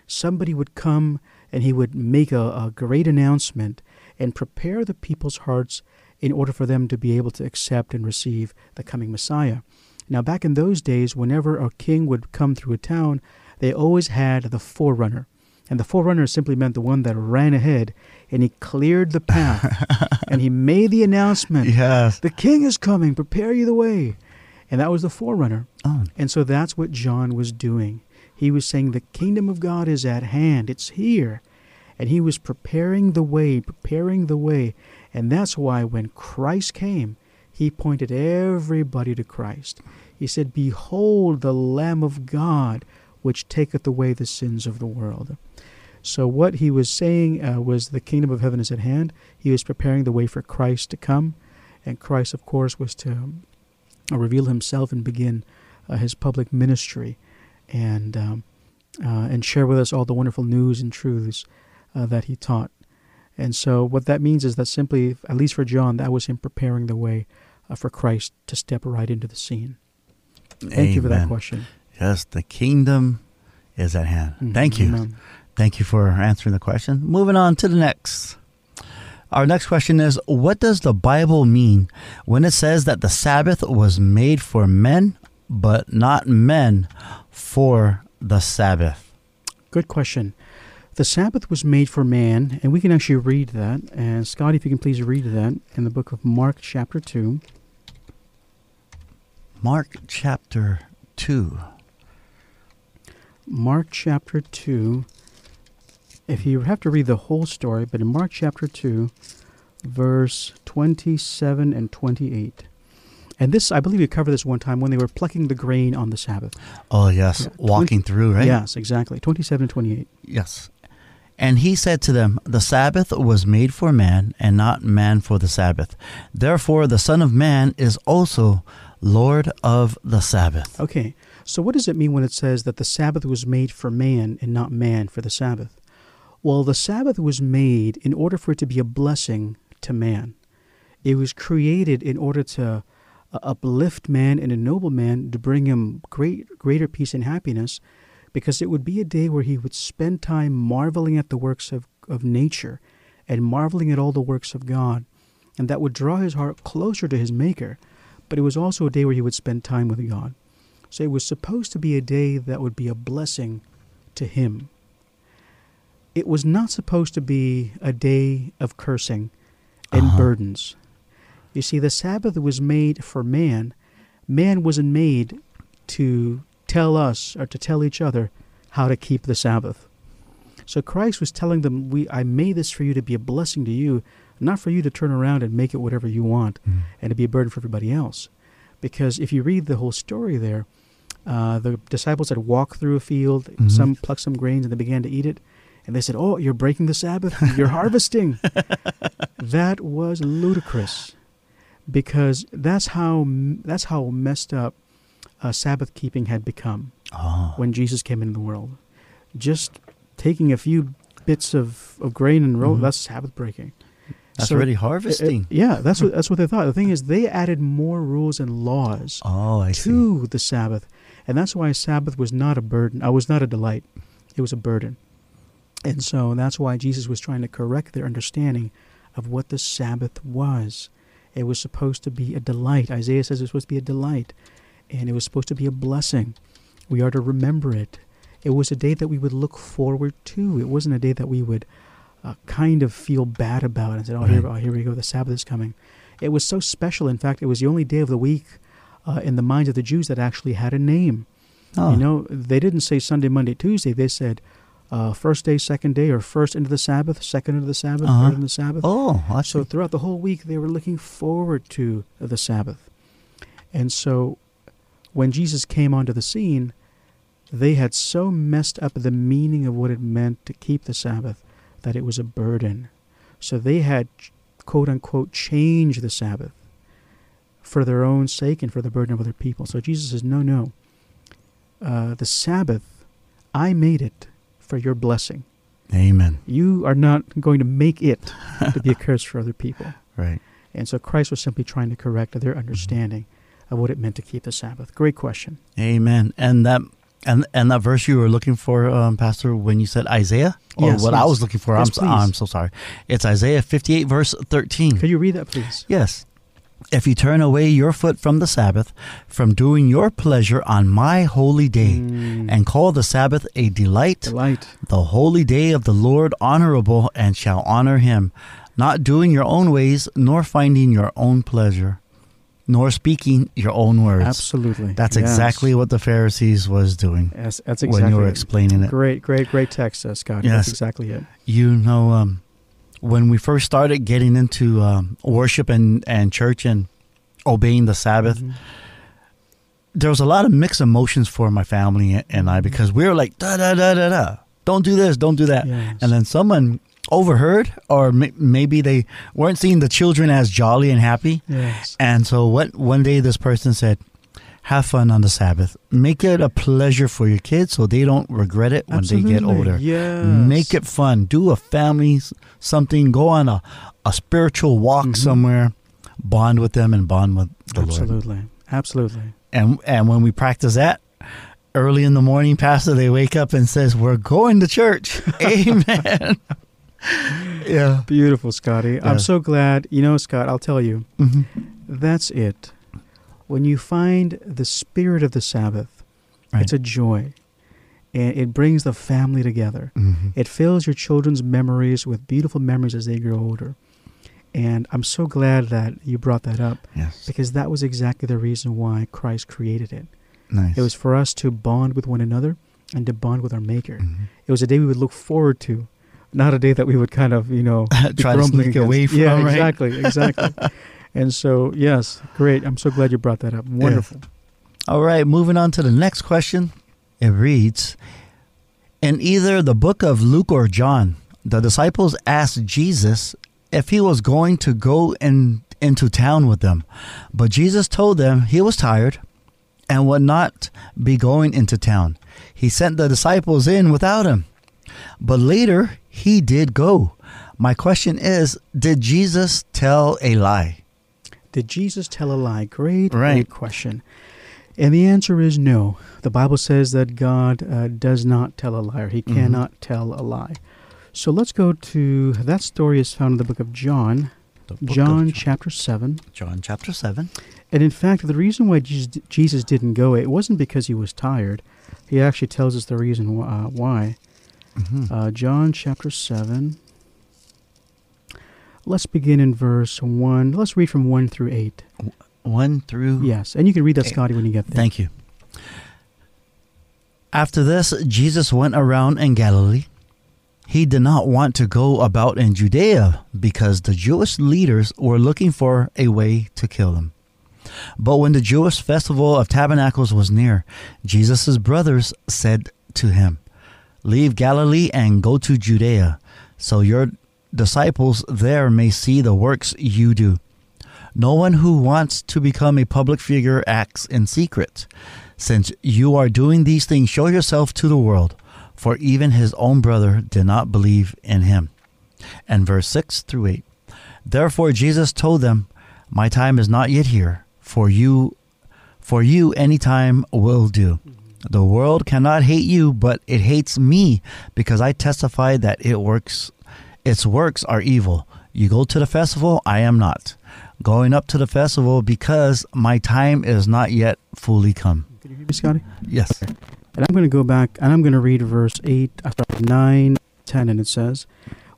B: somebody would come and he would make a, a great announcement and prepare the people's hearts in order for them to be able to accept and receive the coming Messiah. Now, back in those days, whenever a king would come through a town, they always had the forerunner. And the forerunner simply meant the one that ran ahead and he cleared the path and he made the announcement
C: Yes.
B: the king is coming, prepare you the way. And that was the forerunner.
C: Oh,
B: And so that's what John was doing. He was saying, The kingdom of God is at hand, it's here. And he was preparing the way, preparing the way. And that's why when Christ came, he pointed everybody to Christ. He said, Behold the Lamb of God, which taketh away the sins of the world. So, what he was saying uh, was the kingdom of heaven is at hand. He was preparing the way for Christ to come. And Christ, of course, was to reveal himself and begin uh, his public ministry and, um, uh, and share with us all the wonderful news and truths uh, that he taught. And so, what that means is that simply, at least for John, that was him preparing the way uh, for Christ to step right into the scene. Thank you for that question.
C: Yes, the kingdom is at hand.
B: Mhm.
C: Thank you.
B: Amen.
C: Thank you for answering the question. Moving on to the next. Our next question is What does the Bible mean when it says that the Sabbath was made for men, but not men for the Sabbath?
B: Good question. The Sabbath was made for man, and we can actually read that. And Scott, if you can please read that in the book of Mark, chapter 2.
C: Mark chapter 2.
B: Mark chapter 2. If you have to read the whole story, but in Mark chapter 2, verse 27 and 28. And this, I believe we covered this one time when they were plucking the grain on the Sabbath.
C: Oh, yes.
B: Yeah,
C: Walking through, right?
B: Yes, exactly. 27 and 28.
C: Yes. And he said to them, The Sabbath was made for man, and not man for the Sabbath. Therefore, the Son of Man is also Lord of the Sabbath.
B: Okay, so what does it mean when it says that the Sabbath was made for man and not man for the Sabbath? Well, the Sabbath was made in order for it to be a blessing to man. It was created in order to uh, uplift man and ennoble man to bring him great greater peace and happiness because it would be a day where he would spend time marveling at the works of, of nature and marveling at all the works of God and that would draw his heart closer to his maker but it was also a day where he would spend time with God so it was supposed to be a day that would be a blessing to him it was not supposed to be a day of cursing and
C: Uh-huh.
B: burdens you see, the Sabbath was made for man. Man wasn't made to tell us or to tell each other how to keep the Sabbath. So Christ was telling them, "We, I made this for you to be a blessing to you, not for you to turn around and make it whatever you want
C: Mm.
B: and to be a burden for everybody else." Because if you read the whole story there, Uh, the disciples had walked through a field,
C: Mhm.
B: some plucked some grains, and they began to eat it. And they said, "Oh, you're breaking the Sabbath. You're harvesting." that was ludicrous, because that's how that's how messed up uh, Sabbath keeping had become
C: Oh.
B: when Jesus came into the world. Just taking a few bits of, of grain and roll,
C: Mhm.
B: that's Sabbath breaking.
C: That's
B: So,
C: already
B: uh, uh,
C: harvesting.
B: yeah, that's what that's what they thought. The thing is, they added more rules and laws
C: oh, I see.
B: to the Sabbath, and that's why Sabbath was not a burden. I was not a delight; it was a burden. And so that's why Jesus was trying to correct their understanding of what the Sabbath was. It was supposed to be a delight. Isaiah says it was supposed to be a delight, and it was supposed to be a blessing. We are to remember it. It was a day that we would look forward to. It wasn't a day that we would uh, kind of feel bad about and say, "Oh, here, oh, here we go. The Sabbath is coming." It was so special. In fact, it was the only day of the week uh, in the minds of the Jews that actually had a name.
C: Oh.
B: You know, they didn't say Sunday, Monday, Tuesday. They said uh, first day, second day, or first into the Sabbath, second into the Sabbath,
C: Uh-huh.
B: third into the Sabbath.
C: Oh, I
B: So throughout the whole week, they were looking forward to the Sabbath. And so when Jesus came onto the scene, they had so messed up the meaning of what it meant to keep the Sabbath that it was a burden. So they had, quote unquote, changed the Sabbath for their own sake and for the burden of other people. So Jesus says, no, no. Uh, the Sabbath, I made it for your blessing.
C: Amen.
B: You are not going to make it to be a curse for other people.
C: Right.
B: And so Christ was simply trying to correct their understanding of what it meant to keep the Sabbath. Great question.
C: Amen. And that and and that verse you were looking for, um, Pastor, when you said Isaiah, or
B: Yes,
C: what I was looking for,
B: Yes,
C: I'm so. I'm so sorry. It's Isaiah 58, verse 13.
B: Could you read that, please?
C: Yes. If you turn away your foot from the Sabbath, from doing your pleasure on my holy day,
B: Mm,
C: and call the Sabbath a delight,
B: delight.
C: the holy day of the Lord honorable, and shall honor him, not doing your own ways, nor finding your own pleasure, nor speaking your own words.
B: Absolutely.
C: That's
B: Yes.
C: exactly what the Pharisees was doing
B: Yes, that's
C: when
B: exactly
C: you were explaining it.
B: Great, great, great text, uh, Scott.
C: Yes.
B: That's exactly it.
C: You know, um, when we first started getting into um, worship and, and church and obeying the Sabbath,
B: Mhm.
C: there was a lot of mixed emotions for my family and I because we were like, da da da da da, don't do this, don't do that.
B: Yes.
C: And then someone overheard, or m- maybe they weren't seeing the children as jolly and happy.
B: yes.
C: And so what, one day this person said, have fun on the Sabbath. Make it a pleasure for your kids so they don't regret it when they get
B: Absolutely.
C: older.
B: Yes.
C: Make it fun. Do a family something. Go on a, a spiritual walk
B: Mhm.
C: somewhere. Bond with them and bond with the Lord.
B: Absolutely. Absolutely.
C: And and when we practice that, early in the morning, Pastor, they wake up and says, "We're going to church." Amen. yeah.
B: Beautiful, Scotty. I'm so glad. You know, Scott, I'll tell you,
C: hmm
B: that's it. When you find the spirit of the Sabbath,
C: Right.
B: it's a joy. And it brings the family together.
C: hmm
B: It fills your children's memories with beautiful memories as they grow older. And I'm so glad that you brought that up
C: Yes.
B: because that was exactly the reason why Christ created it.
C: Nice.
B: It was for us to bond with one another and to bond with our Maker.
C: Mhm.
B: It was a day we would look forward to, not a day that we would kind of, you know,
C: Try to sneak away from,
B: Yeah,
C: right?
B: exactly, exactly. and so, yes, great. I'm so glad you brought that up. Wonderful.
C: All right, moving on to the next question. It reads In either the book of Luke or John, the disciples asked Jesus if he was going to go in, into town with them. But Jesus told them he was tired and would not be going into town. He sent the disciples in without him. But later he did go. My question is Did Jesus tell a lie?
B: Did Jesus tell a lie? Great,
C: Right.
B: great question. And the answer is no. The Bible says that God uh, does not tell a liar. He
C: Mhm.
B: cannot tell a lie. So let's go to that story is found in the book of John,
C: book of
B: John chapter 7.
C: John chapter 7.
B: And in fact, the reason why Jesus, Jesus didn't go, it wasn't because he was tired. He actually tells us the reason uh, why.
C: Mhm.
B: Uh, John chapter 7. Let's begin in verse 1. Let's read from 1 through 8.
C: 1 through
B: Yes, and you can read that. Scotty, when you get there.
C: Thank you. After this, Jesus went around in Galilee. He did not want to go about in Judea because the Jewish leaders were looking for a way to kill him. But when the Jewish festival of tabernacles was near, Jesus' brothers said to him, Leave Galilee and go to Judea, so your disciples there may see the works you do. No one who wants to become a public figure acts in secret. Since you are doing these things, show yourself to the world, for even his own brother did not believe in him. And verse 6 through 8. Therefore Jesus told them, My time is not yet here, for you for you any time will do. The world cannot hate you, but it hates me because I testify that it works its works are evil. You go to the festival, I am not. Going up to the festival because my time is not yet fully come.
B: Can you hear me, Scotty?
C: Yes.
B: And I'm going to go back and I'm going to read verse 8, uh, I start 9, 10, and it says,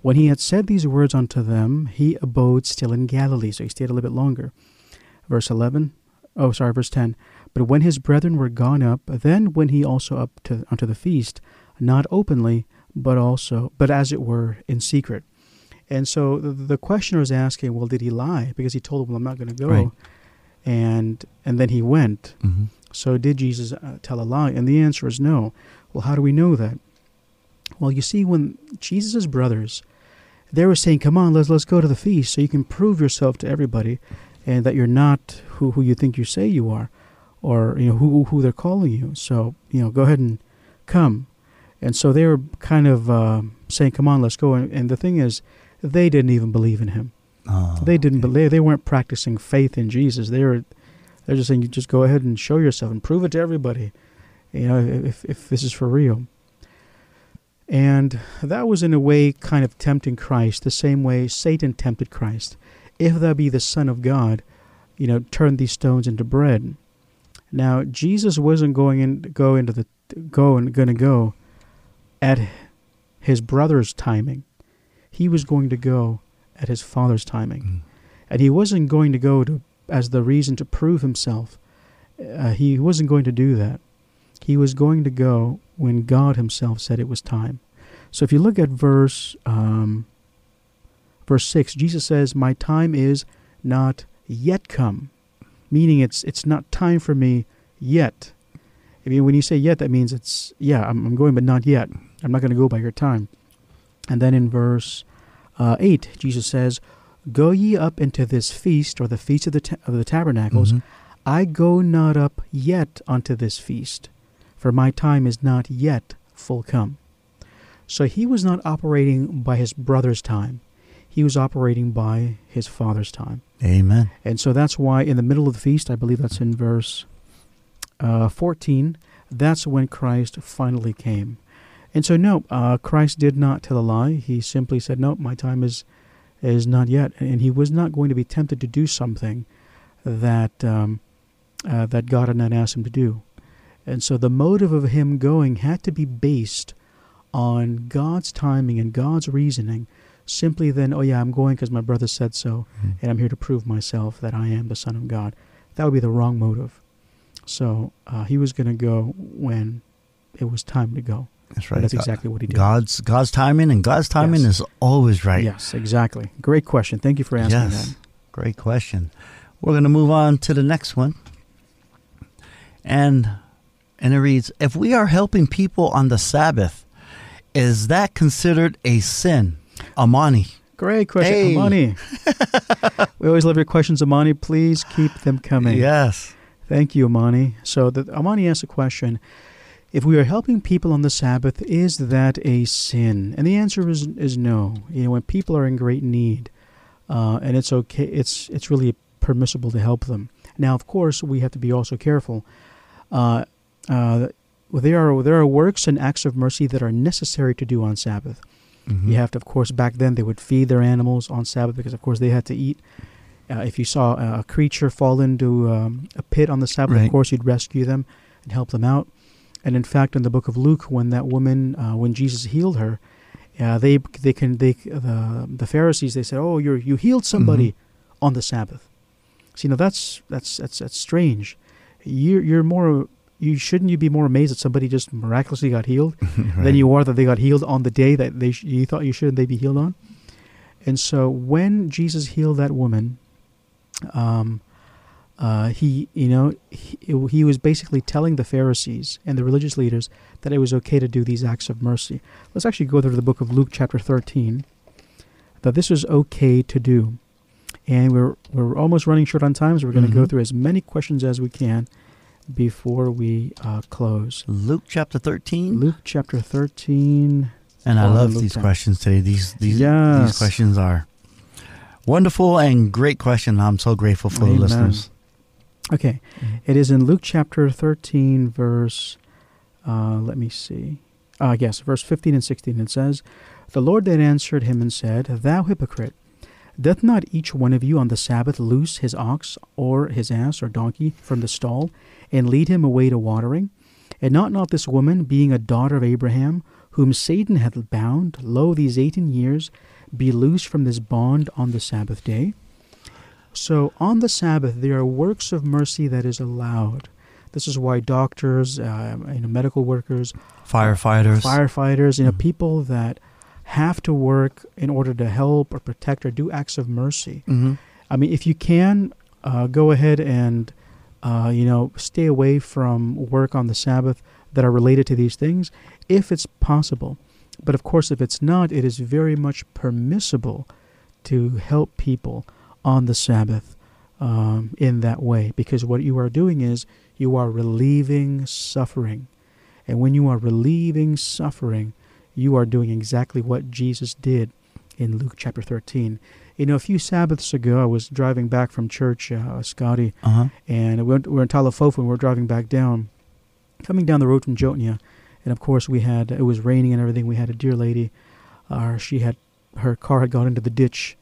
B: When he had said these words unto them, he abode still in Galilee. So he stayed a little bit longer. Verse 11, oh, sorry, verse 10. But when his brethren were gone up, then went he also up to, unto the feast, not openly, but also, but as it were, in secret. And so the, the questioner is asking, well, did he lie? Because he told them, well, I'm not going to go.
C: Right.
B: And, and then he went.
C: hmm
B: So did Jesus uh, tell a lie? And the answer is no. Well, how do we know that? Well, you see, when Jesus' brothers, they were saying, "Come on, let's let's go to the feast, so you can prove yourself to everybody, and that you're not who who you think you say you are, or you know who who they're calling you. So you know, go ahead and come." And so they were kind of uh, saying, "Come on, let's go." And, and the thing is, they didn't even believe in him.
C: Oh,
B: They didn't
C: okay.
B: believe. They weren't practicing faith in Jesus. They were, they're just saying, "You just go ahead and show yourself and prove it to everybody." You know, if if this is for real. And that was in a way kind of tempting Christ, the same way Satan tempted Christ. If thou be the Son of God, you know, turn these stones into bread. Now Jesus wasn't going in go into the go and going to go at his brother's timing. He was going to go at his father's timing.
C: Mm.
B: And he wasn't going to go to as the reason to prove himself. Uh, he wasn't going to do that. He was going to go when God Himself said it was time. So if you look at verse um, verse six, Jesus says, "My time is not yet come," meaning it's it's not time for me yet. I mean, when you say yet, that means it's yeah, I'm, I'm going, but not yet. I'm not going to go by your time. And then in verse uh, eight, Jesus says, "Go ye up into this feast, or the feast of the ta- of the tabernacles."
C: Mhm.
B: I go not up yet unto this feast, for my time is not yet full come. So he was not operating by his brother's time. He was operating by his father's time.
C: Amen.
B: And so that's why in the middle of the feast, I believe that's in verse uh, 14, that's when Christ finally came. And so, no, uh, Christ did not tell a lie. He simply said, no, my time is, is not yet. And he was not going to be tempted to do something that, um, uh, that God had not asked him to do. And so the motive of him going had to be based on God's timing and God's reasoning, simply then, oh yeah, I'm going because my brother said so,
C: Mhm.
B: and I'm here to prove myself that I am the Son of God. That would be the wrong motive. So uh, he was going to go when it was time to go.
C: That's right.
B: that's
C: God-
B: exactly what he did.
C: God's God's timing and God's timing
B: Yes.
C: is always right.
B: Yes, exactly. Great question. Thank you for asking
C: yes.
B: that.
C: Great question. We're going to move on to the next one. And and it reads, if we are helping people on the Sabbath, is that considered a sin? Amani.
B: Great question,
C: Hey.
B: Amani. we always love your questions, Amani. Please keep them coming.
C: Yes.
B: Thank you, Amani. So the, Amani asked a question. If we are helping people on the Sabbath, is that a sin? And the answer is is no. You know, when people are in great need, uh, and it's okay, it's it's really permissible to help them. Now, of course, we have to be also careful. Uh, uh, there are there are works and acts of mercy that are necessary to do on Sabbath.
C: Mhm.
B: You have to, of course, back then they would feed their animals on Sabbath because, of course, they had to eat. Uh, if you saw a creature fall into um, a pit on the Sabbath,
C: Right.
B: of course, you'd rescue them and help them out. And in fact, in the book of Luke, when that woman, uh, when Jesus healed her, uh, they they can they the the Pharisees they said, "Oh, you you healed somebody on the Sabbath." See, now that's that's that's that's strange. You're you're more you shouldn't you be more amazed that somebody just miraculously got healed
C: Right.
B: than you are that they got healed on the day that they sh- you thought you shouldn't they be healed on. And so when Jesus healed that woman, um, uh, he, you know, he, he was basically telling the Pharisees and the religious leaders that it was okay to do these acts of mercy. Let's actually go through the book of Luke, chapter 13, that this was okay to do. And we're, we're almost running short on time, so we're going to go
C: Mhm.
B: through as many questions as we can before we uh, close.
C: Luke chapter 13.
B: Luke chapter 13.
C: And I love
B: Luke
C: these
B: 10.
C: questions today. These these
B: Yes.
C: these questions are wonderful and great question. I'm so grateful for
B: Amen.
C: the listeners.
B: Okay, it is in Luke chapter 13, verse, uh, let me see. Uh, yes, verse 15 and 16. It says, The Lord then answered him and said, Thou hypocrite, doth not each one of you on the Sabbath loose his ox or his ass or donkey from the stall and lead him away to watering? And not not this woman, being a daughter of Abraham, whom Satan hath bound, lo, these eighteen years, be loosed from this bond on the Sabbath day? So on the Sabbath, there are works of mercy that is allowed. This is why doctors, uh, you know, medical workers,
C: Firefighters.
B: firefighters, you know,
C: Mhm.
B: people that have to work in order to help or protect or do acts of mercy.
C: hmm
B: I mean, if you can, uh, go ahead and, uh, you know, stay away from work on the Sabbath that are related to these things, if it's possible. But of course, if it's not, it is very much permissible to help people on the Sabbath um, in that way, because what you are doing is you are relieving suffering. And when you are relieving suffering, you are doing exactly what Jesus did in Luke chapter 13. You know, a few Sabbaths ago, I was driving back from church, uh, Scotty,
C: Uh-huh.
B: and we went, we we're in Talofofo and we are driving back down, coming down the road from Jotnia. And of course, we had, it was raining and everything. We had a dear lady, uh, she had, her car had gone into the ditch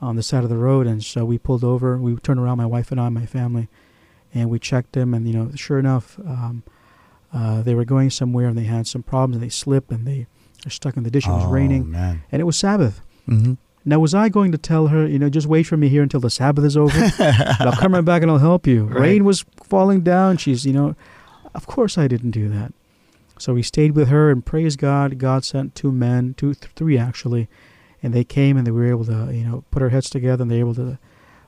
B: on the side of the road. And so we pulled over, we turned around, my wife and I, my family, and we checked them. And, you know, sure enough, um, uh, they were going somewhere and they had some problems and they slipped and they are stuck in the ditch. It was
C: oh,
B: raining
C: man.
B: and it was Sabbath.
C: hmm
B: Now, was I going to tell her, you know, just wait for me here until the Sabbath is over? I'll come right back and I'll help you.
C: Right.
B: Rain was falling down. She's, you know, of course I didn't do that. So we stayed with her and praise God. God sent two men, two, th- three actually, and they came and they were able to, you know, put our heads together and they were able to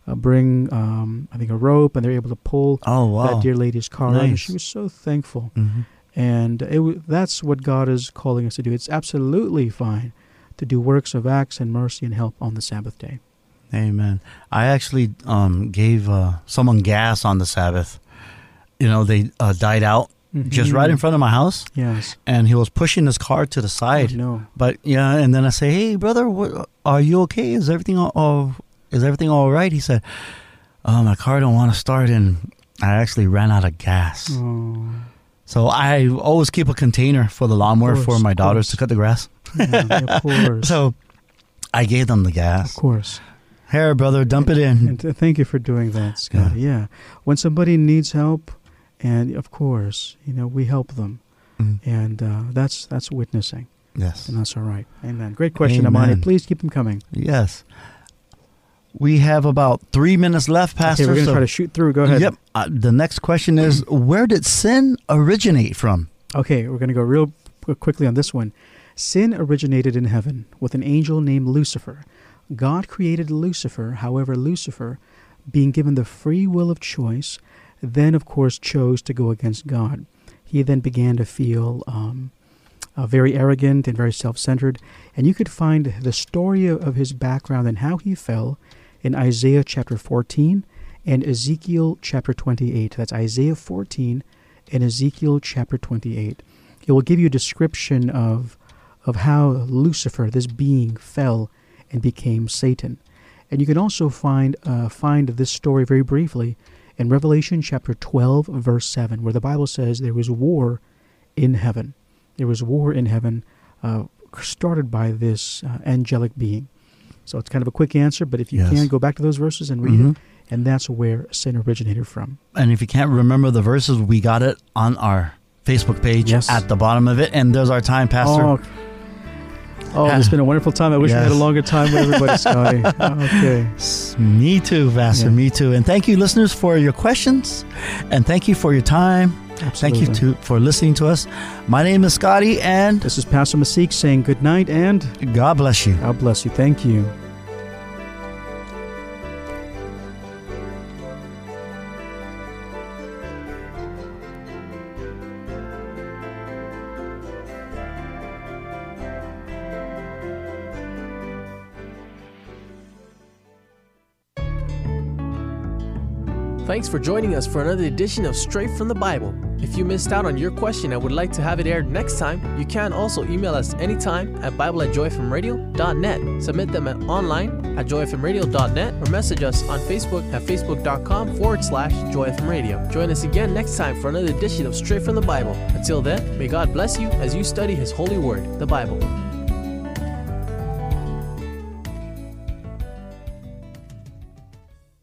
B: uh, bring, um, I think, a rope and they were able to pull
C: Oh, wow.
B: that dear lady's car out. And she was so thankful.
C: hmm
B: And it, w- that's what God is calling us to do. It's absolutely fine to do works of acts and mercy and help on the Sabbath day.
C: Amen. I actually um, gave uh, someone gas on the Sabbath. You know, they uh, died out Mm-hmm. just right in front of my house,
B: Yes.
C: and he was pushing his car to the side.
B: Know.
C: But yeah, and then I say, "Hey, brother, what, are you okay? Is everything all, all is everything all right?" He said, "Oh, my car don't want to start, and I actually ran out of gas."
B: Oh,
C: So I always keep a container for the lawnmower
B: course,
C: for my daughters to cut the grass.
B: yeah, of course.
C: So I gave them the gas.
B: of course.
C: Here, brother, dump it in.
B: And th- thank you for doing that, Scotty. Yeah. When somebody needs help, and of course, you know, we help them.
C: Mm.
B: And uh, that's that's witnessing.
C: Yes.
B: And that's all right. Amen. Great question, Amani. Please keep them coming.
C: Yes. We have about three minutes left, Pastor.
B: okay, we're going to
C: so-
B: try to shoot through. Go ahead.
C: Yep. Uh, the next question is Where did sin originate from?
B: Okay, we're going to go real quickly on this one. Sin originated in heaven with an angel named Lucifer. God created Lucifer, however, Lucifer, being given the free will of choice, then, of course, chose to go against God. He then began to feel um, uh, very arrogant and very self centered. And you could find the story of, his background and how he fell in Isaiah chapter 14 and Ezekiel chapter 28. That's Isaiah 14 and Ezekiel chapter 28. It will give you a description of, of how Lucifer, this being, fell and became Satan. And you can also find, uh, find this story very briefly in Revelation chapter 12, verse 7, where the Bible says there was war in heaven. There was war in heaven uh, started by this uh, angelic being. So it's kind of a quick answer, but if you
C: Yes.
B: can, go back to those verses and read
C: Mhm.
B: it. And that's where sin originated from.
C: And if you can't remember the verses, we got it on our Facebook page
B: Yes.
C: at the bottom of it. And there's our time, Pastor.
B: Oh, oh it's been a wonderful time. I wish we had a longer time with everybody, Scotty. Okay.
C: Me too, Pastor.
B: Yeah.
C: Me too. And thank you, listeners, for your questions. And thank you for your time.
B: Absolutely.
C: Thank you to, for listening to us. My name is Scotty, and
B: This is Pastor Masik saying good night and
C: God bless you.
B: God bless you. Thank you.
A: Thanks for joining us for another edition of Straight from the Bible. If you missed out on your question and would like to have it aired next time, you can also email us anytime at Bible at joyfmradio.net. Submit them at online at joyfmradio.net or message us on Facebook at facebook.com forward slash joyfmradio. Join us again next time for another edition of Straight from the Bible. Until then, may God bless you as you study His holy word, the Bible.